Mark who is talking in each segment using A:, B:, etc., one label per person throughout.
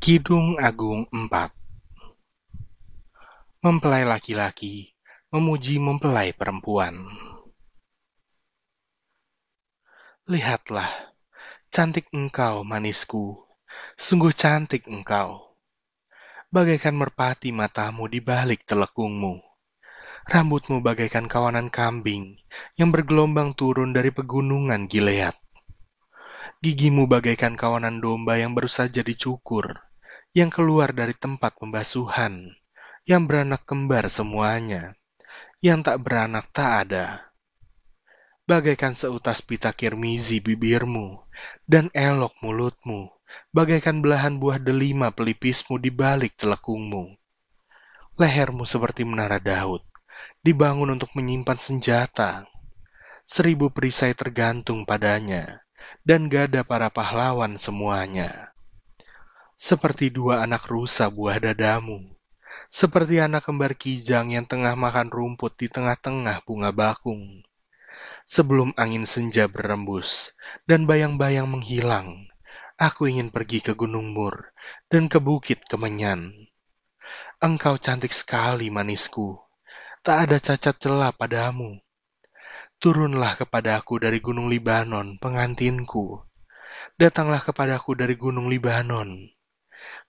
A: Kidung Agung 4 Mempelai laki-laki memuji mempelai perempuan. Lihatlah, cantik engkau manisku, sungguh cantik engkau. Bagaikan merpati matamu di balik telekungmu. Rambutmu bagaikan kawanan kambing yang bergelombang turun dari pegunungan Gilead. Gigimu bagaikan kawanan domba yang baru saja dicukur yang keluar dari tempat pembasuhan, yang beranak kembar semuanya, yang tak beranak tak ada. Bagaikan seutas pita kirmizi bibirmu, dan elok mulutmu, bagaikan belahan buah delima pelipismu di balik telekungmu. Lehermu seperti menara Daud, dibangun untuk menyimpan senjata. Seribu perisai tergantung padanya, dan gada para pahlawan semuanya seperti dua anak rusa buah dadamu, seperti anak kembar kijang yang tengah makan rumput di tengah-tengah bunga bakung. Sebelum angin senja berembus dan bayang-bayang menghilang, aku ingin pergi ke Gunung Mur dan ke Bukit Kemenyan. Engkau cantik sekali, manisku. Tak ada cacat celah padamu. Turunlah kepadaku dari Gunung Libanon, pengantinku. Datanglah kepadaku dari Gunung Libanon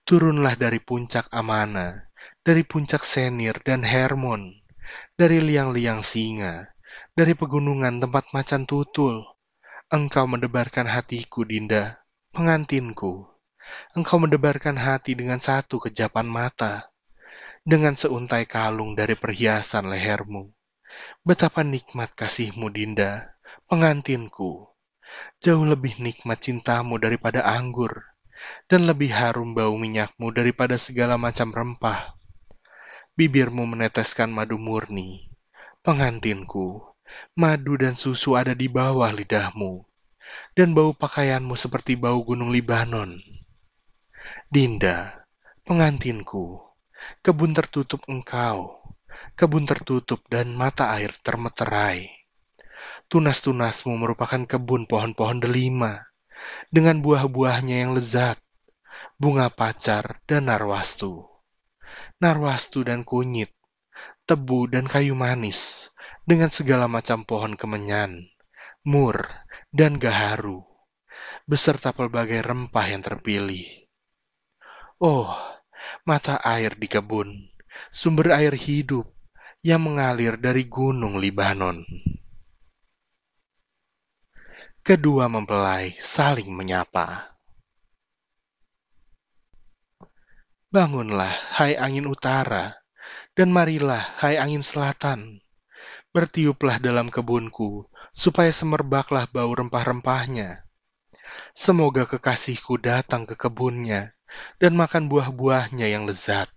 A: Turunlah dari puncak Amana, dari puncak Senir dan Hermon, dari liang-liang singa, dari pegunungan tempat macan tutul. Engkau mendebarkan hatiku, Dinda, pengantinku. Engkau mendebarkan hati dengan satu kejapan mata, dengan seuntai kalung dari perhiasan lehermu. Betapa nikmat kasihmu, Dinda, pengantinku. Jauh lebih nikmat cintamu daripada anggur dan lebih harum bau minyakmu daripada segala macam rempah. Bibirmu meneteskan madu murni. Pengantinku, madu dan susu ada di bawah lidahmu, dan bau pakaianmu seperti bau gunung Libanon. Dinda, pengantinku, kebun tertutup engkau, kebun tertutup dan mata air termeterai. Tunas-tunasmu merupakan kebun pohon-pohon delima, dengan buah-buahnya yang lezat, bunga pacar dan narwastu. Narwastu dan kunyit, tebu dan kayu manis, dengan segala macam pohon kemenyan, mur, dan gaharu, beserta pelbagai rempah yang terpilih. Oh, mata air di kebun, sumber air hidup yang mengalir dari gunung Libanon. Kedua mempelai saling menyapa. Bangunlah, hai angin utara, dan marilah, hai angin selatan. Bertiuplah dalam kebunku, supaya semerbaklah bau rempah-rempahnya. Semoga kekasihku datang ke kebunnya dan makan buah-buahnya yang lezat.